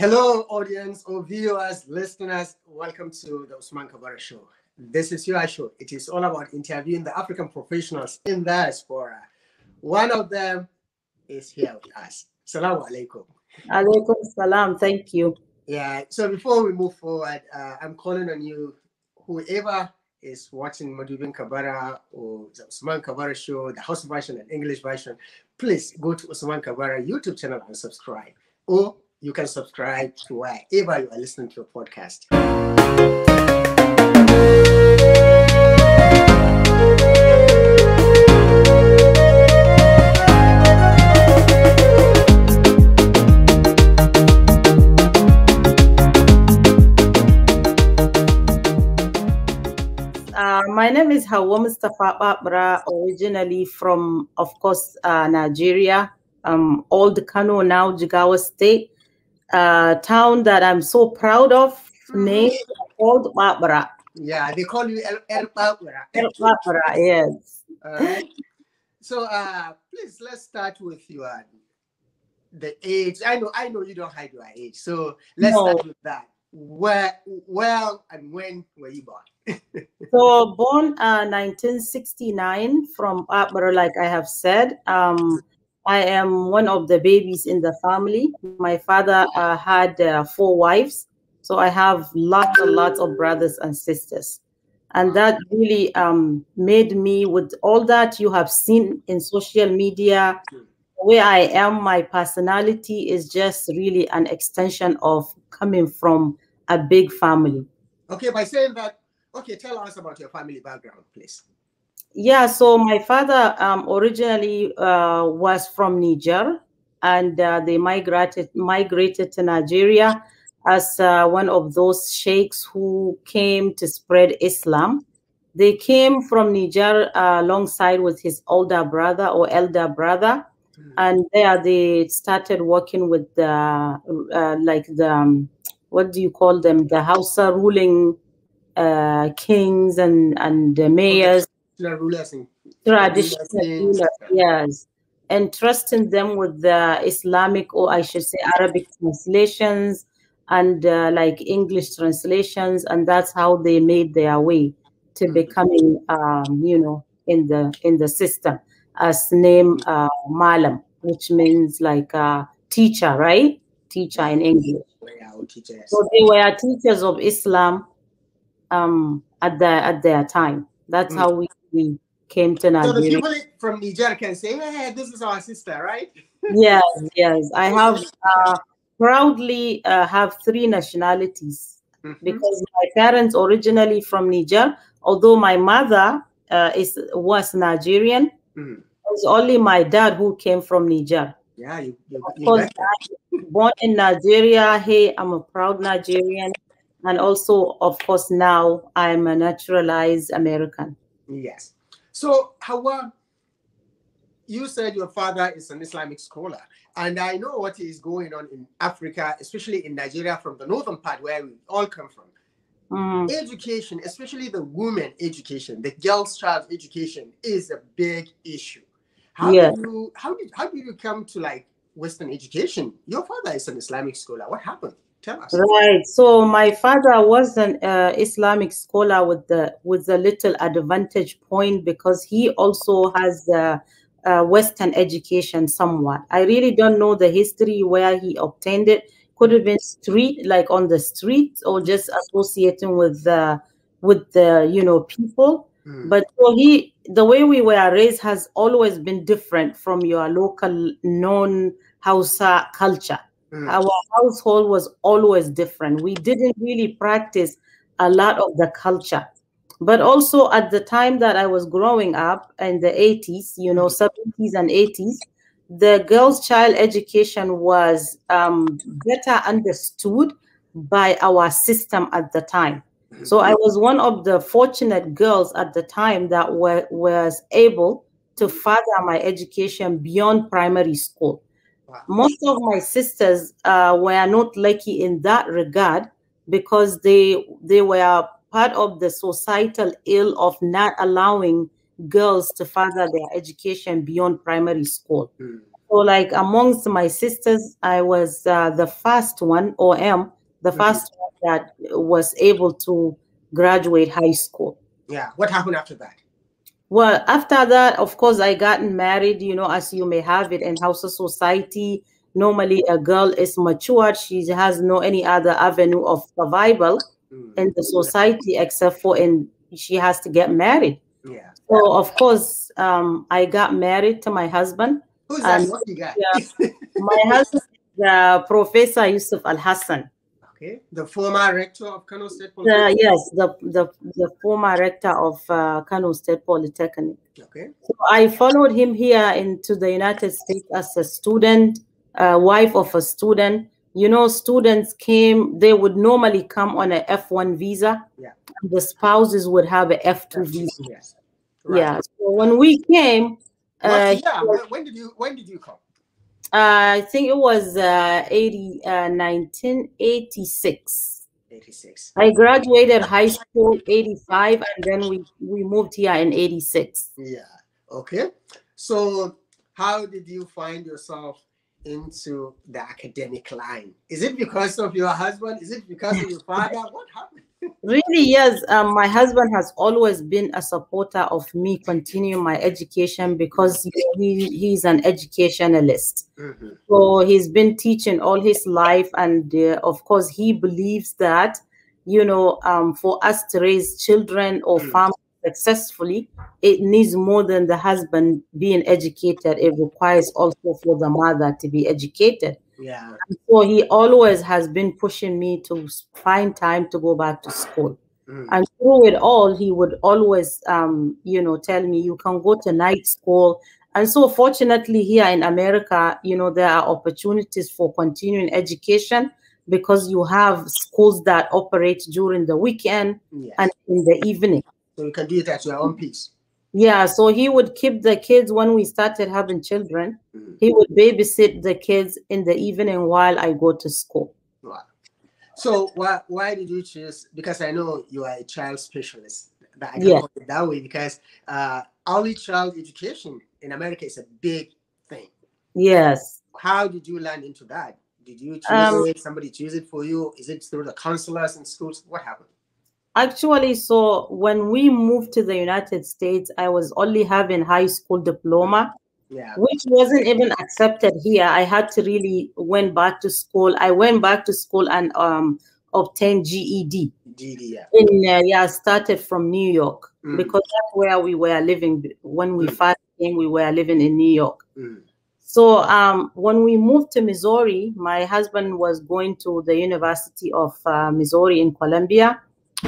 Hello, audience or viewers, listeners. Welcome to the Usman Kabara Show. This is your show. It is all about interviewing the African professionals in the diaspora. One of them is here with us. Salaam alaikum. Alaikum salam. Thank you. Yeah. So before we move forward, uh, I'm calling on you, whoever is watching Madubin Kabara or the Usman Kabara show, the Hausa version and English version, please go to Usman Kabara YouTube channel and subscribe. Or you can subscribe to wherever you are listening to your podcast. Uh, my name is Hawa Mustafa Babra, originally from, of course, uh, Nigeria, um, Old Kano, now Jigawa State, uh, town that I'm so proud of, named Old Babra. Yeah, they call you El, El Babra. El yes. All right. So uh, please let's start with your the age. I know I know you don't hide your age. So let's No. start with that. Where where and when were you born? So born uh, 1969 from Babra, like I have said. Um, I am one of the babies in the family. My father uh, had uh, four wives, so I have lots and lots of brothers and sisters. And that really um, made me, with all that you have seen in social media, where I am, my personality is just really an extension of coming from a big family. Okay, by saying that, okay, tell us about your family background, please. Yeah, so my father um, originally uh, was from Niger, and uh, they migrated migrated to Nigeria as uh, one of those sheikhs who came to spread Islam. They came from Niger uh, alongside with his older brother or elder brother, and there they started working with the uh, like the um, what do you call them? The Hausa ruling uh, kings and and the mayors The rulers in traditional rulers, rulers, yes, and trusting them with the Islamic or I should say Arabic translations and uh, like English translations, and that's how they made their way to Mhm. becoming, um, you know, in the in the system as name uh, Malam, which means like uh, teacher, right? Teacher in English. yeah, our teachers. So they were teachers of Islam um, at the at their time. That's Mm. how we, we came to So the Nigeria. people from Niger can say, hey, this is our sister, right? yes, yes. I have uh, proudly uh, have three nationalities Mhm. because my parents originally from Niger, although my mother uh, is was Nigerian. Mhm. It was only my dad who came from Niger. Yeah, you, you, Of you course, got born in Nigeria. Hey, I'm a proud Nigerian, and also, of course, now I'm a naturalized American. Yes. So, Hawa, you said your father is an Islamic scholar, and I know what is going on in Africa, especially in Nigeria, from the northern part where we all come from. Mhm. Education, especially the women education, the girls' child education, is a big issue. How Yeah. did you how did how did you come to like Western education? Your father is an Islamic scholar. What happened? Tell us. Right. So my father was an uh, Islamic scholar with the with a little advantage point because he also has the uh, Western education somewhat. I really don't know the history where he obtained it. Could have been street, like on the street, or just associating with the with the you know people. Mm. But so he, the way we were raised has always been different from your local known Hausa culture Mm. our household was always different. We didn't really practice a lot of the culture. But also at the time that I was growing up in the 80s, you know, 70s and 80s, the girls' child education was um, better understood by our system at the time. So I was one of the fortunate girls at the time that were, was able to further my education beyond primary school. Wow. Most of my sisters uh, were not lucky in that regard because they they were part of the societal ill of not allowing girls to further their education beyond primary school. Mm. So, like amongst my sisters, I was uh, the first one, or am the Mhm. first one that was able to graduate high school. Yeah. What happened after that? Well, after that, of course, I gotten married, you know, as you may have it in Hausa society. Normally, a girl is matured. She has no any other avenue of survival Mm, in the society except for in she has to get married. Yeah. So, of course, um, I got married to my husband. Who's that? And- you got? My husband uh, Professor Yusuf Al Hassan. Okay. The former rector of Kano State Polytechnic. yes, the, the, the former rector of uh, Kano State Polytechnic. Okay. So I followed him here into the United States as a student, uh, wife of a student. You know, students came, they would normally come on a F1 visa. Yeah. And the spouses would have a F2 visa. Yes. Right. Yeah. So when we came, uh, year? When, when did you when did you come? I think it was uh, 80, uh, 1986. 86. I graduated high school 85 and then we, we moved here in 86. Yeah. Okay. So how did you find yourself into the academic line? Is it because of your husband? Is it because of your father? What happened? Really, yes. Um, my husband has always been a supporter of me continuing my education because he, he's an educationalist. Mhm. So he's been teaching all his life, and uh, of course, he believes that you know, um, for us to raise children or Mm. families successfully, it needs more than the husband being educated. It requires also for the mother to be educated. Yeah. So he always has been pushing me to find time to go back to school. Mm. And through it all, he would always, um, you know, tell me, you can go to night school. And so, fortunately, here in America, you know, there are opportunities for continuing education because you have schools that operate during the weekend Yes. and in the evening. so you can do it at your own pace. Yeah, so he would keep the kids when we started having children. Mhm. He would babysit the kids in the evening while I go to school. Wow. So why why did you choose? Because I know you are a child specialist. That I can Yeah. put it that way because uh, early child education in America is a big thing. Yes. How did you land into that? Did you choose Um, it? Somebody choose it for you? Is it through the counselors in schools? What happened? Actually, so when we moved to the United States, I was only having high school diploma, Yeah. which wasn't even accepted here. I had to really went back to school. I went back to school and um obtained GED. GD. Yeah. In uh, yeah, started from New York Mm. because that's where we were living when we Mm. first came. We were living in New York. Mm. So um, when we moved to Missouri, my husband was going to the University of uh, Missouri in Columbia.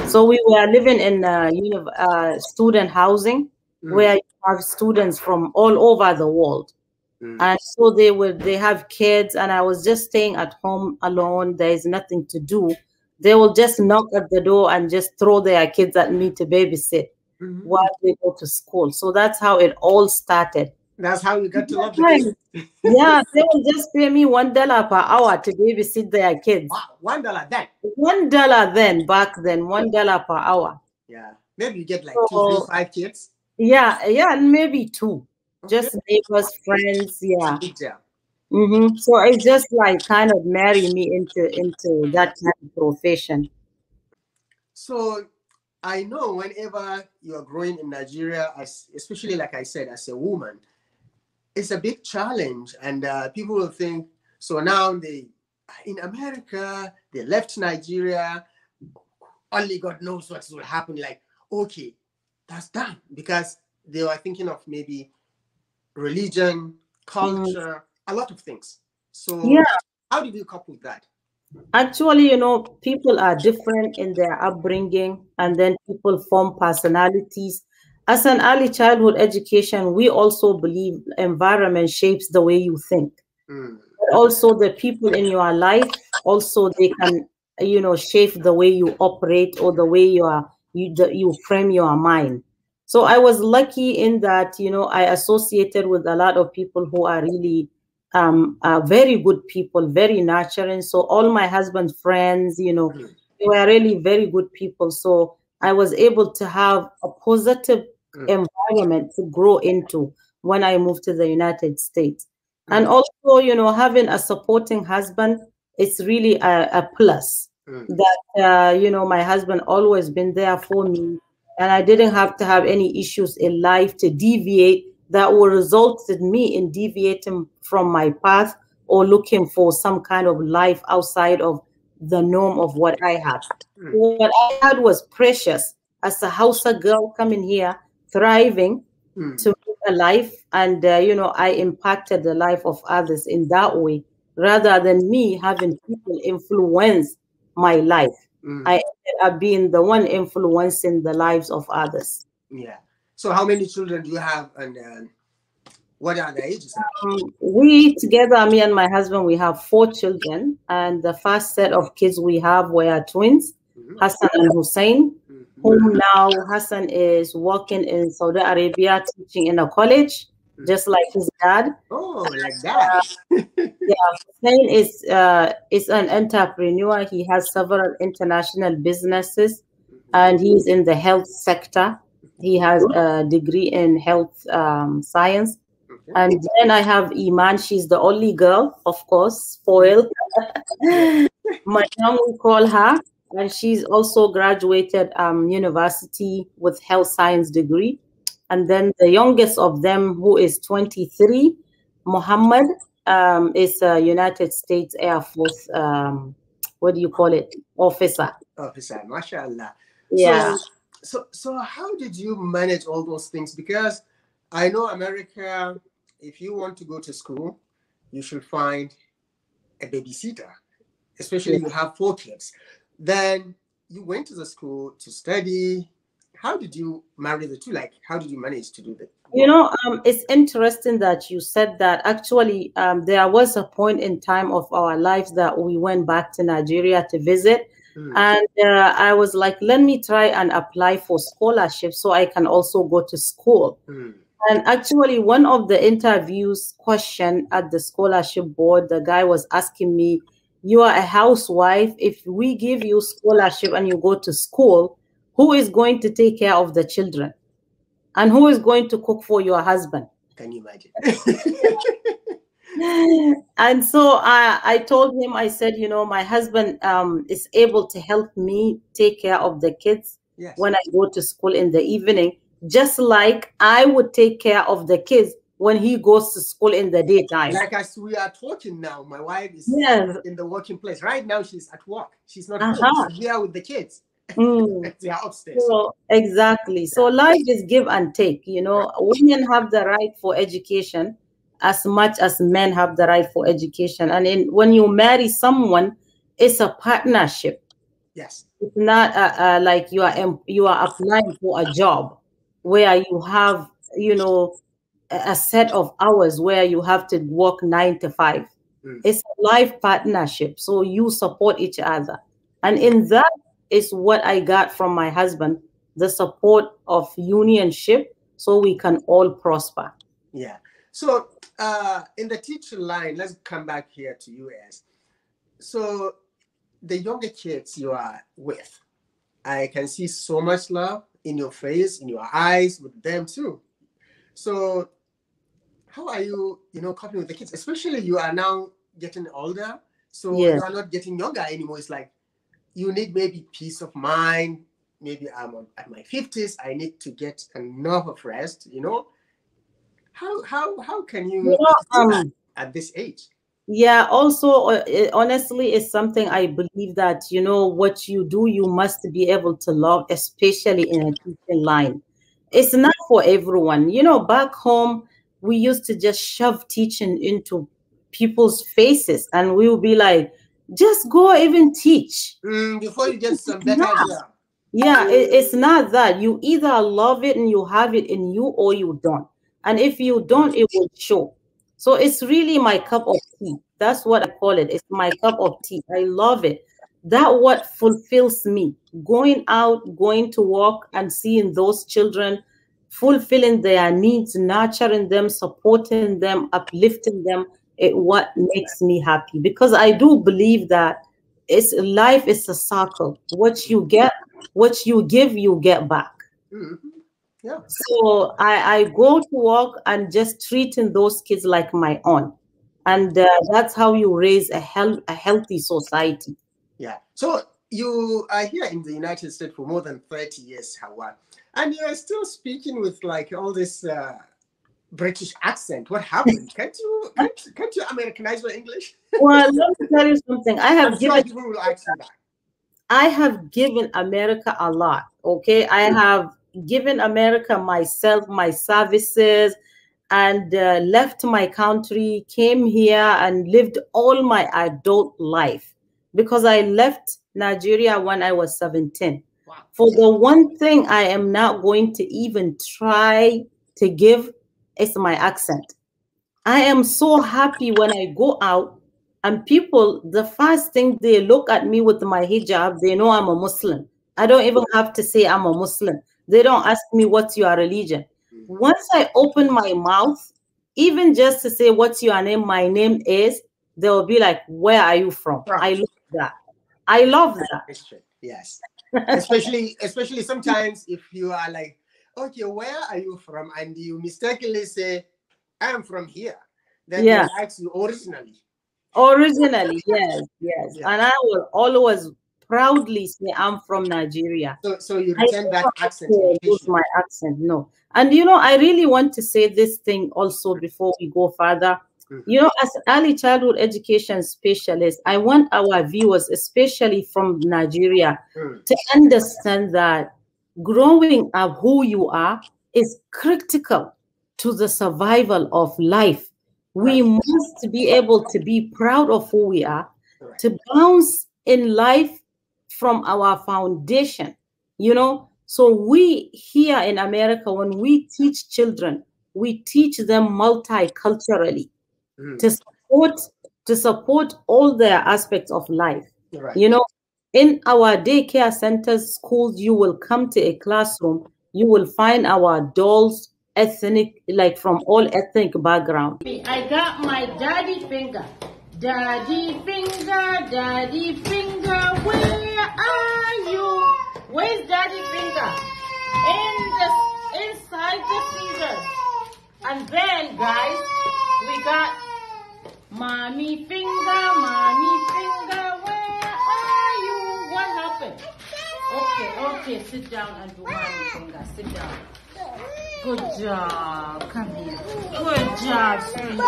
So we were living in uh, uh, student housing Mm. where you have students from all over the world. Mm. And so they would they have kids, and I was just staying at home alone. There is nothing to do. They will just knock at the door and just throw their kids at me to babysit Mhm. while they go to school. So that's how it all started. That's how you got to love the kids. yeah, they will just pay me one dollar per hour to babysit their kids. Wow, one dollar then. One dollar then back then, one dollar per hour. Yeah. Maybe you get like two, So- three, five kids. Yeah, yeah, and maybe two. Okay. Just neighbors, friends, yeah. Good job. hmm So it's just like kind of marry me into into that kind of profession. So I know whenever you are growing in Nigeria, as especially like I said, as a woman, it's a big challenge, and uh, people will think so. Now they in America, they left Nigeria. Only God knows what will happen. Like, okay, that's done because they were thinking of maybe religion, culture, a lot of things. So, Yeah. how did you cope with that? Actually, you know, people are different in their upbringing, and then people form personalities. As an early childhood education, we also believe environment shapes the way you think. Mm, But also the people in your life, also they can, you know, shape the way you operate or the way you are you the, you frame your mind. So I was lucky in that, you know, I associated with a lot of people who are really um, are very good people, very nurturing. So all my husband's friends, you know, Mm. they were really very good people. So I was able to have a positive Mm. environment to grow into when I moved to the United States. Mm. And also, you know, having a supporting husband is really a, a plus. Mm. That, uh, you know, my husband always been there for me. And I didn't have to have any issues in life to deviate that will result in me in deviating from my path or looking for some kind of life outside of the norm of what I had. Mm. What I had was precious as a Hausa girl coming here, thriving mm. to a life, and uh, you know, I impacted the life of others in that way, rather than me having people influence my life. Mm. I ended up being the one influencing the lives of others. Yeah. So, how many children do you have, and uh, what are the ages? Um, we together, me and my husband, we have four children, and the first set of kids we have were twins, mm-hmm. Hassan and Hussein. Mm-hmm. Whom now Hassan is working in Saudi Arabia, teaching in a college, mm-hmm. just like his dad. Oh, like that. Uh, yeah, Hussein is uh, is an entrepreneur. He has several international businesses, mm-hmm. and he's in the health sector. He has a degree in health um, science and then I have Iman. She's the only girl, of course, spoiled. My mom will call her. And she's also graduated um, university with health science degree. And then the youngest of them, who is 23, Muhammad, um, is a United States Air Force, um, what do you call it, officer. Officer, mashallah. Yeah. So, so, so how did you manage all those things? Because I know America if you want to go to school, you should find a babysitter, especially yeah. you have four kids. Then you went to the school to study. How did you marry the two? Like, how did you manage to do that? You know, um, it's interesting that you said that. Actually, um, there was a point in time of our lives that we went back to Nigeria to visit. Mm. And uh, I was like, let me try and apply for scholarship so I can also go to school. Mm. And actually, one of the interviews question at the scholarship board, the guy was asking me, "You are a housewife. If we give you scholarship and you go to school, who is going to take care of the children, and who is going to cook for your husband?" Can you imagine? and so I, I told him, I said, you know, my husband um, is able to help me take care of the kids yes. when I go to school in the evening just like I would take care of the kids when he goes to school in the daytime. Like as we are talking now, my wife is yes. in the working place. Right now, she's at work. She's not uh-huh. she's here with the kids. Mm. they are upstairs. So, exactly. So life is give and take. You know, women have the right for education as much as men have the right for education. And in, when you marry someone, it's a partnership. Yes. It's not uh, uh, like you are you are applying for a job where you have, you know, a set of hours where you have to work nine to five. Mm. It's a life partnership. So you support each other. And in that is what I got from my husband the support of unionship so we can all prosper. Yeah. So uh, in the teacher line, let's come back here to you as so the younger kids you are with, I can see so much love in your face, in your eyes with them too. So how are you, you know, coping with the kids? Especially you are now getting older. So you are not getting younger anymore. It's like you need maybe peace of mind. Maybe I'm at my 50s. I need to get enough of rest, you know. How how how can you, um, at this age? Yeah also uh, honestly it's something i believe that you know what you do you must be able to love especially in a teaching line. It's not for everyone. You know back home we used to just shove teaching into people's faces and we would be like just go even teach. Mm, before you get some better yeah it, it's not that. You either love it and you have it in you or you don't. And if you don't it will show so it's really my cup of tea. That's what I call it. It's my cup of tea. I love it. That what fulfills me. Going out, going to work and seeing those children fulfilling their needs, nurturing them, supporting them, uplifting them, it what makes me happy. Because I do believe that it's life is a circle. What you get, what you give, you get back. Mm-hmm. Yeah. So I, I go to work and just treating those kids like my own. and uh, that's how you raise a, health, a healthy society. Yeah. So you are here in the United States for more than 30 years, Hawa, and you are still speaking with like all this uh, British accent. What happened? can't you can't, can't you Americanize your English? well, let me tell you something. I have I'm given sure people will ask you that. I have given America a lot. Okay, I have given America myself, my services, and uh, left my country, came here, and lived all my adult life because I left Nigeria when I was 17. Wow. For the one thing I am not going to even try to give is my accent. I am so happy when I go out and people, the first thing they look at me with my hijab, they know I'm a Muslim. I don't even have to say I'm a Muslim. They don't ask me what's your religion. Mm. Once I open my mouth, even just to say what's your name, my name is, they'll be like, Where are you from? I love that. I love that. Yes. especially especially sometimes if you are like, okay, where are you from? And you mistakenly say, I am from here. Then Yeah. they ask you originally. Originally, yes, yes. Yeah. And I will always proudly say I'm from Nigeria. So so you I retain that accent. lose my accent, no. And you know, I really want to say this thing also before we go further. Mhm. You know, as early childhood education specialist, I want our viewers, especially from Nigeria, Mm. to understand that growing up who you are is critical to the survival of life. We Right. must be able to be proud of who we are, to bounce in life from our foundation, you know. So we here in America, when we teach children, we teach them multiculturally Mm. to support to support all their aspects of life. Right. You know, in our daycare centers, schools, you will come to a classroom, you will find our dolls, ethnic, like from all ethnic background. I got my daddy finger. Daddy finger, daddy finger, where are you? Where's daddy finger? In the inside the scissors. And then guys, we got mommy finger, mommy finger, where are you? What happened? Okay, okay, sit down and do mommy finger. Sit down. Good job. Come here. Good job, sweetie.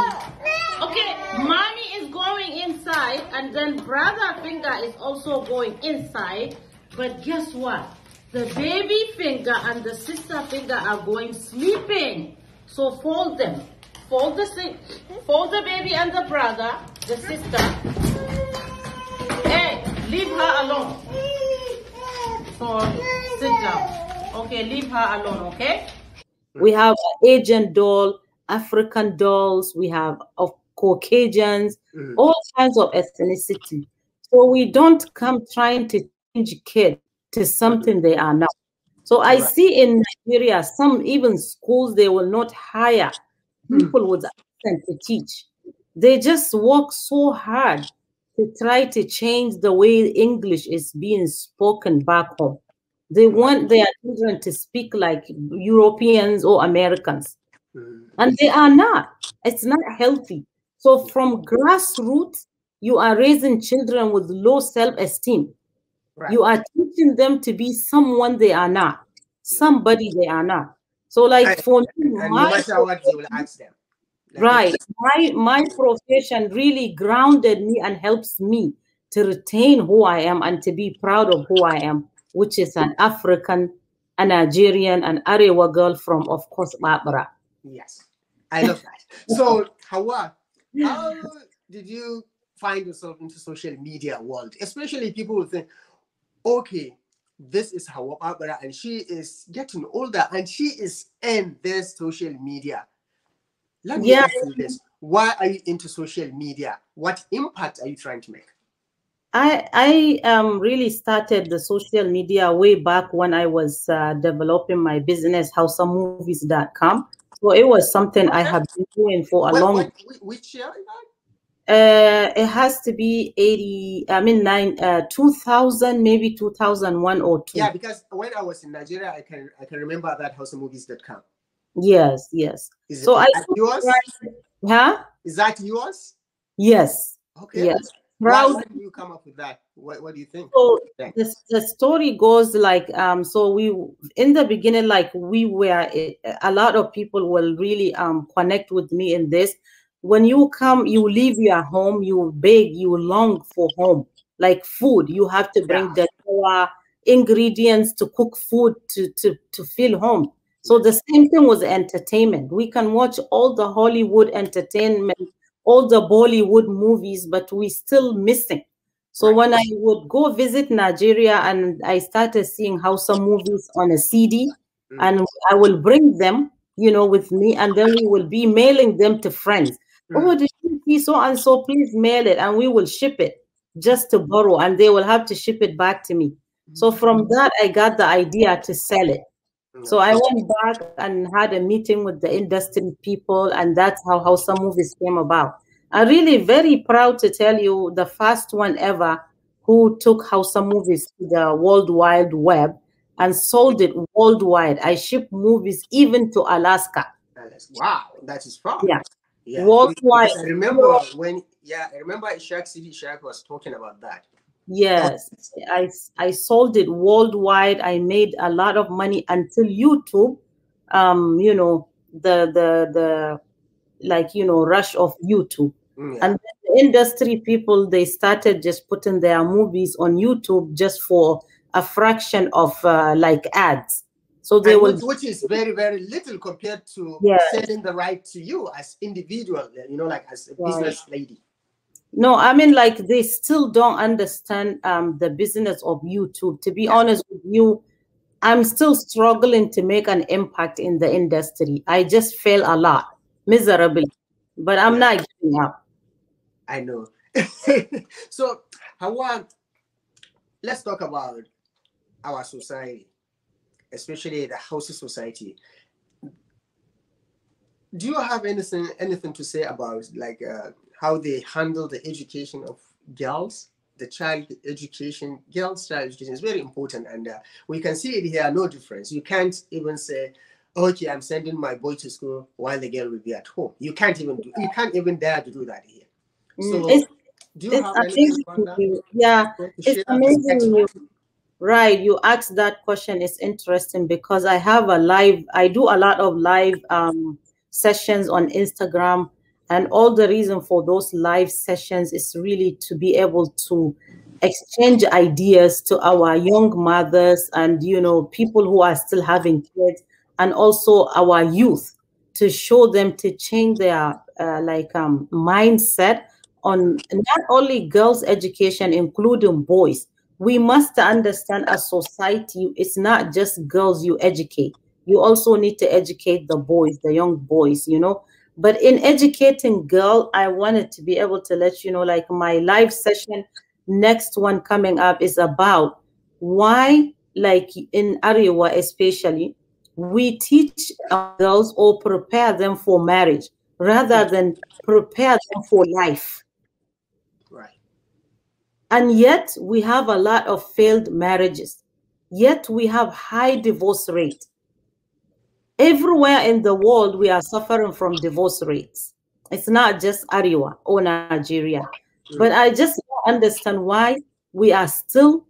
Okay, mommy going inside, and then brother finger is also going inside. But guess what? The baby finger and the sister finger are going sleeping. So fold them. Fold the fold the baby and the brother, the sister. Hey, leave her alone. So sit down. Okay, leave her alone, okay? We have Asian doll, African dolls, we have of Caucasians, Mm. all kinds of ethnicity. So we don't come trying to change kids to something they are not. So I Right. see in Nigeria, some even schools they will not hire Mm. people with accent to teach. They just work so hard to try to change the way English is being spoken back home. They want their children to speak like Europeans or Americans, Mm. and they are not. It's not healthy. So, from grassroots, you are raising children with low self esteem. Right. You are teaching them to be someone they are not, somebody they are not. So, like And- for me, no my matter what you will ask them. Right my my profession really grounded me and helps me to retain who i am and to be proud of who i am which is an african a nigerian an arewa girl from of course babra Yes. I love that. So Hawa, how did you find yourself into social media world? Especially people will think, okay, this is Hawa Babra and she is getting older and she is in this social media. Let me Yeah. ask you this. Why are you into social media? What impact are you trying to make? i i um really started the social media way back when i was uh, developing my business hausamovies.com so it was something i have been doing for a What- long what- which year is that? Uh, it has to be 80, I mean, nine, uh, 2000, maybe 2001 or two. Yeah, because when I was in Nigeria, I can I can remember that hausamovies.com. Yes, yes. Is So it I is that yours? Huh? Is that yours? Yes. Okay. Yes. Why Proud. did you come up with that? What, what do you think? So the, the story goes like um so we in the beginning like we were eh, a lot of people will really um connect with me in this when you come you leave your home you beg you long for home like food you have to bring Yeah. the uh, ingredients to cook food to to to feel home so the same thing was entertainment we can watch all the hollywood entertainment all the bollywood movies but we're still missing so Right. when I would go visit Nigeria and I started seeing Hausa movies on a CD, Mm. and I will bring them, you know, with me, and then we will be mailing them to friends. Mm. Oh, did you see so and so? Please mail it, and we will ship it just to borrow, and they will have to ship it back to me. So from that, I got the idea to sell it. So I went back and had a meeting with the industry people, and that's how Hausa movies came about. I'm really very proud to tell you the first one ever who took Hausa movies to the World Wide Web and sold it worldwide. I ship movies even to Alaska. Wow, that is far. Yeah. Yeah. Worldwide. I remember when, yeah, I remember Ishaq Sidi Ishaq was talking about that. Yes, I I sold it worldwide. I made a lot of money until YouTube, um, you know, the the the like you know rush of YouTube. Mm, yeah. and the industry people they started just putting their movies on youtube just for a fraction of uh, like ads so they will which, is very, very little compared to selling the right to you as individual, you know, like as a Right. business lady. No i mean like they still don't understand um the business of youtube to be Yeah. honest with you i'm still struggling to make an impact in the industry i just fail a lot miserably but i'm not giving up I know. so, Hawa, let's talk about our society, especially the Hausa society. Do you have anything anything to say about like uh, how they handle the education of girls, the child education, girls' child education is very important, and uh, we can see it here. No difference. You can't even say, "Okay, I'm sending my boy to school while the girl will be at home." You can't even do. You can't even dare to do that here. Mm, So, it's, do you it's have amazing you- yeah It's share that as amazing you right. You asked that question. It's interesting because I have a live. I do a lot of live um, sessions on Instagram, and all the reason for those live sessions is really to be able to exchange ideas to our young mothers and you know people who are still having kids, and also our youth to show them to change their uh, like um, mindset on not only girls' education, including boys. We must understand as society, it's not just girls you educate. You also need to educate the boys, the young boys, you know. But in educating girl, I wanted to be able to let you know, like my live session, next one coming up is about why, like in Arewa especially, we teach girls or prepare them for marriage rather than prepare them for life. Right. And yet we have a lot of failed marriages. Yet we have high divorce rate. Everywhere in the world, we are suffering from divorce rates. It's not just Arewa or Nigeria. But I just don't understand why we are still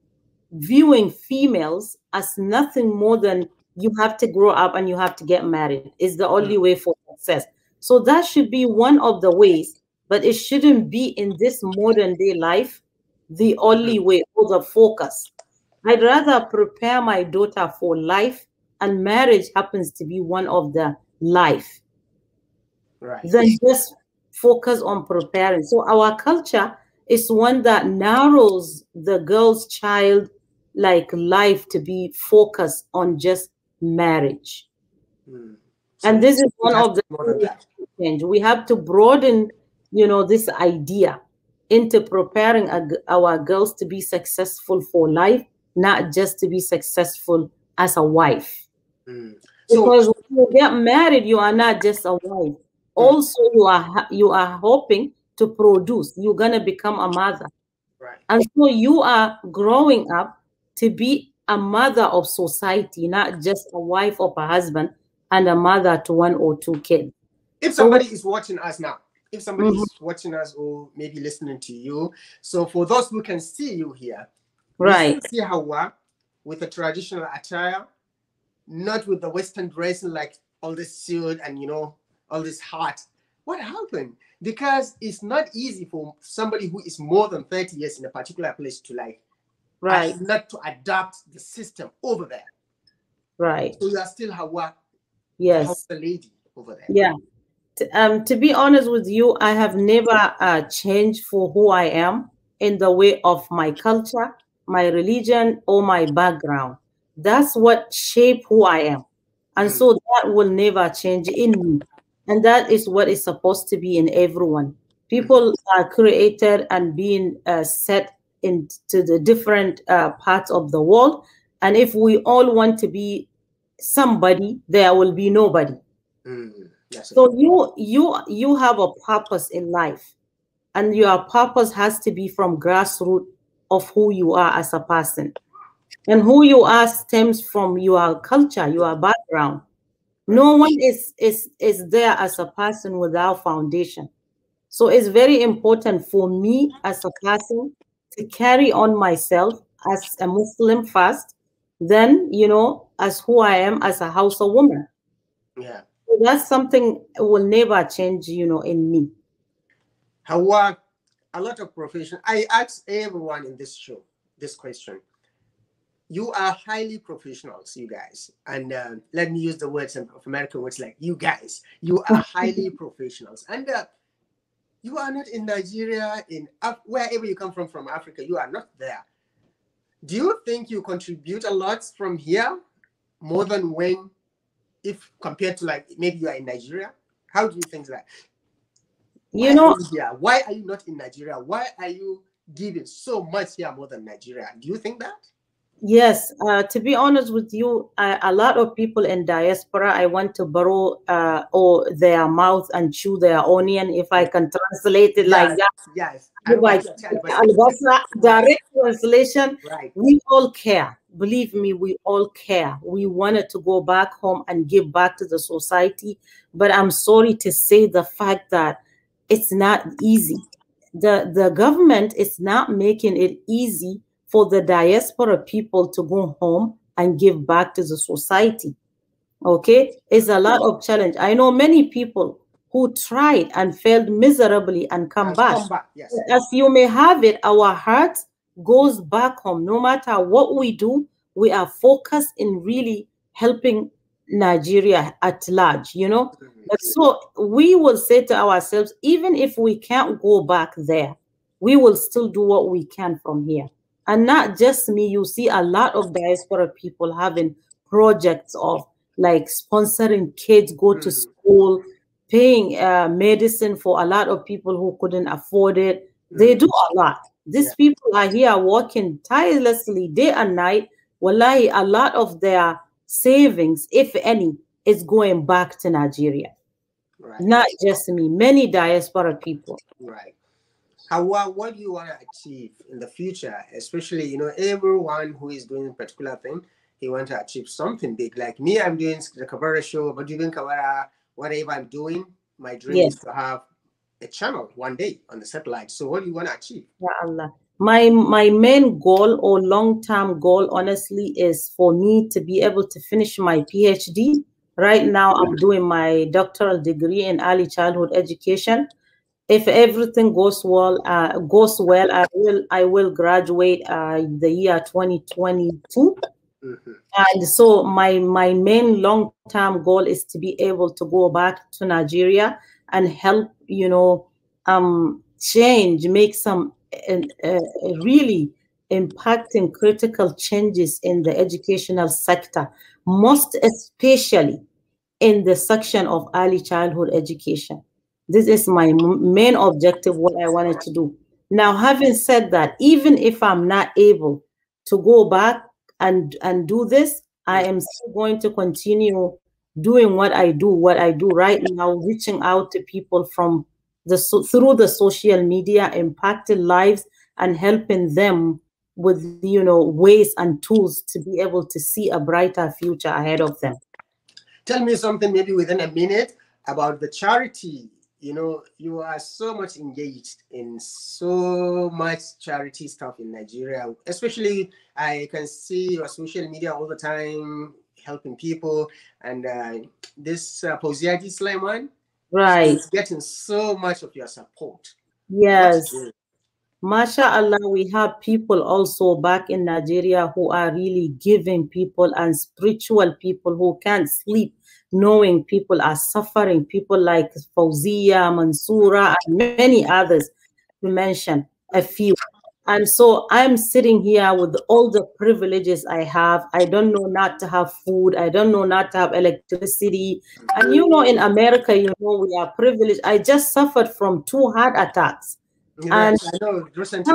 viewing females as nothing more than you have to grow up and you have to get married is the only hmm. way for success. So that should be one of the ways, but it shouldn't be in this modern day life the only hmm. way or the focus. I'd rather prepare my daughter for life, and marriage happens to be one of the life Right. than just focus on preparing. So our culture is one that narrows the girl's child like life to be focused on just marriage. Mm. And this is one of the be more than that. change. We have to broaden, you know, this idea into preparing our girls to be successful for life, not just to be successful as a wife. Mm. So Because when you get married, you are not just a wife. Also, you are you are hoping to produce. You're gonna become a mother, right. and so you are growing up to be a mother of society, not just a wife of a husband and a mother to one or two kids. If somebody is watching us now if somebody mm-hmm. is watching us or maybe listening to you. So for those who can see you here, right, see Hawa with a traditional attire, not with the Western dressing like all this suit and you know all this hat. What happened? Because it's not easy for somebody who is more than 30 years in a particular place to like right not to adapt the system over there. Right. So you are still Hawa. Yes. The lady over there. Yeah. Um, to be honest with you, I have never uh, changed for who I am in the way of my culture, my religion, or my background. That's what shape who I am. And mm. so that will never change in me. And that is what is supposed to be in everyone. People are created and being uh, set into the different uh, parts of the world. And if we all want to be somebody, there will be nobody. Mm, so you you you have a purpose in life, and your purpose has to be from grassroots of who you are as a person, and who you are stems from your culture, your background. No one is is is there as a person without foundation. So it's very important for me as a person to carry on myself as a Muslim first, then you know as who I am as a house Hausa woman. Yeah. So that's something will never change, you know, in me. Hawa, a lot of profession. I ask everyone in this show this question. You are highly professionals, you guys. And uh, let me use the words of American words like you guys. You are highly professionals. And uh, you are not in Nigeria, in Af- wherever you come from, from Africa, you are not there. Do you think you contribute a lot from here more than when, if compared to like maybe you are in Nigeria? How do you think that? You why know, yeah. Why are you not in Nigeria? Why are you giving so much here more than Nigeria? Do you think that? Yes, uh, to be honest with you, uh, a lot of people in diaspora, I want to borrow uh, or their mouth and chew their onion, if I can translate it yes, like that. Yes. Albasa, direct translation. Right. We all care. Believe me, we all care. We wanted to go back home and give back to the society, but I'm sorry to say the fact that it's not easy. The the government is not making it easy for the diaspora people to go home and give back to the society. Okay, it's a lot of challenge. I know many people who tried and failed miserably and come and back. Come back yes. As you may have it, our heart goes back home. No matter what we do, we are focused in really helping Nigeria at large, you know. But so we will say to ourselves, even if we can't go back there, we will still do what we can from here. And not just me, you see a lot of diaspora people having projects of like sponsoring kids go to mm. school, paying uh, medicine for a lot of people who couldn't afford it. They do a lot. These yeah. people are here working tirelessly day and night. Wallahi, a lot of their savings, if any, is going back to Nigeria. Right. Not just me, many diaspora people. Right how uh, what do you want to achieve in the future? Especially you know everyone who is doing a particular thing he want to achieve something big. Like me i'm doing the kabara show but doing kabara whatever i'm doing my dream yes. is to have a channel one day on the satellite. So what do you want to achieve? Yeah, Allah. my my main goal or long-term goal honestly is for me to be able to finish my phd right now i'm doing my doctoral degree in early childhood education if everything goes well uh, goes well i will i will graduate uh, the year 2022 mm-hmm. and so my my main long-term goal is to be able to go back to nigeria and help you know um change make some uh, uh really impacting critical changes in the educational sector most especially in the section of early childhood education this is my main objective, what I wanted to do. Now, having said that, even if I'm not able to go back and, and do this, I am still going to continue doing what I do, what I do right now, reaching out to people from the through the social media, impacting lives and helping them with you know ways and tools to be able to see a brighter future ahead of them. Tell me something maybe within a minute about the charity you know, you are so much engaged in so much charity stuff in Nigeria. Especially, I can see your social media all the time, helping people. And uh, this uh, Posiati Sulaiman, right, is getting so much of your support. Yes. MashaAllah, we have people also back in Nigeria who are really giving people and spiritual people who can't sleep knowing people are suffering, people like Fauzia, Mansura, and many others to mention a few. And so I'm sitting here with all the privileges I have. I don't know not to have food. I don't know not to have electricity. And you know, in America, you know, we are privileged. I just suffered from two heart attacks. and I know recently.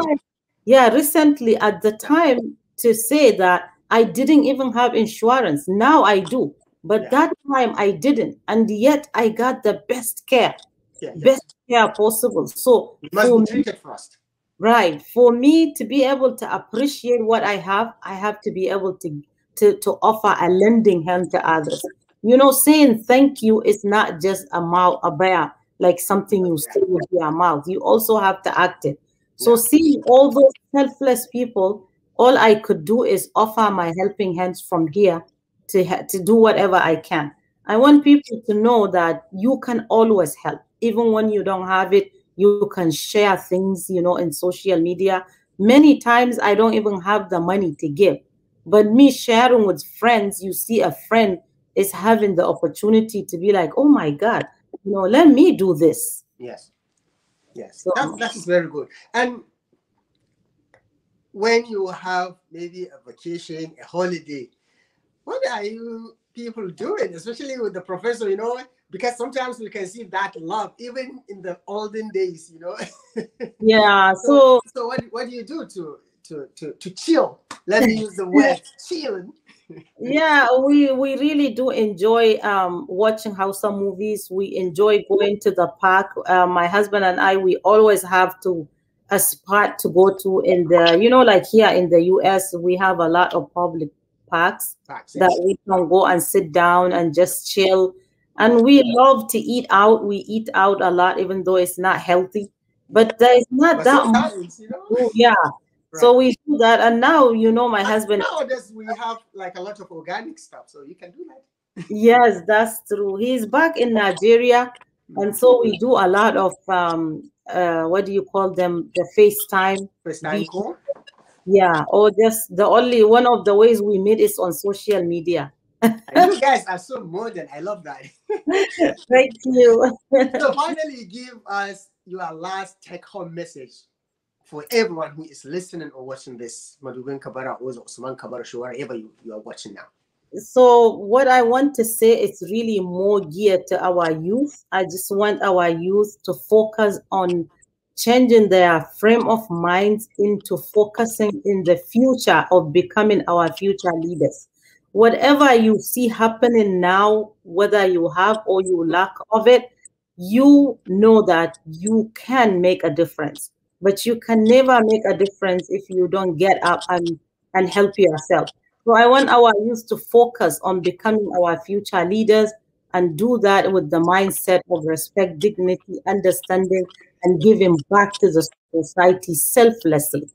Yeah, recently at the time to say that I didn't even have insurance. Now I do. But yeah. that time I didn't, and yet I got the best care, yeah, best care possible. So you must be treated first. Right. For me to be able to appreciate what I have, I have to be able to to, to offer a lending hand to others. You know, saying thank you is not just a mouth, a bear, like something you say with your mouth. You also have to act it. So seeing all those selfless people, all I could do is offer my helping hands from here to, to do whatever I can. I want people to know that you can always help. Even when you don't have it, you can share things, you know, in social media. Many times I don't even have the money to give. But me sharing with friends, you see a friend is having the opportunity to be like, oh my God, you know, let me do this. Yes. Yes. So, that, that is very good. And when you have maybe a vacation, a holiday, what are you people doing, especially with the professor, you know? Because sometimes we can see that love even in the olden days, you know. Yeah. so, so, so what, what do you do to to to, to chill? Let me use the word chilling. yeah, we we really do enjoy um, watching Hausa movies. We enjoy going to the park. Uh, my husband and I, we always have to a spot to go to in the you know like here in the US we have a lot of public parks, parks yes. that we can go and sit down and just chill. And we love to eat out. We eat out a lot, even though it's not healthy. But there is not but that much. You know? Yeah. Right. So we do that. And now, you know, my and husband. Nowadays, we have like a lot of organic stuff. So you can do that. yes, that's true. He's back in Nigeria. And so we do a lot of um uh what do you call them? The FaceTime. FaceTime call? Yeah, or just the only one of the ways we meet is on social media. you guys are so modern. I love that. Thank you. so finally, give us your last take-home message for everyone who is listening or watching this Madubin Kabara or Usman Kabara show, wherever you, you are watching now. So what I want to say is really more geared to our youth. I just want our youth to focus on changing their frame of minds into focusing in the future of becoming our future leaders. Whatever you see happening now, whether you have or you lack of it, you know that you can make a difference. But you can never make a difference if you don't get up and, and help yourself. So I want our youth to focus on becoming our future leaders and do that with the mindset of respect, dignity, understanding, and giving back to the society selflessly.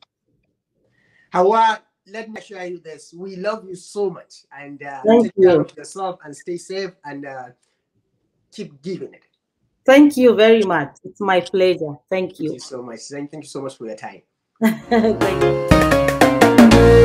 Hawa, let me assure you this. We love you so much. And uh, Thank take you. care of yourself and stay safe and uh, keep giving it. Thank you very much. It's my pleasure. Thank you. Thank you so much. Thank you so much for your time. Thank you.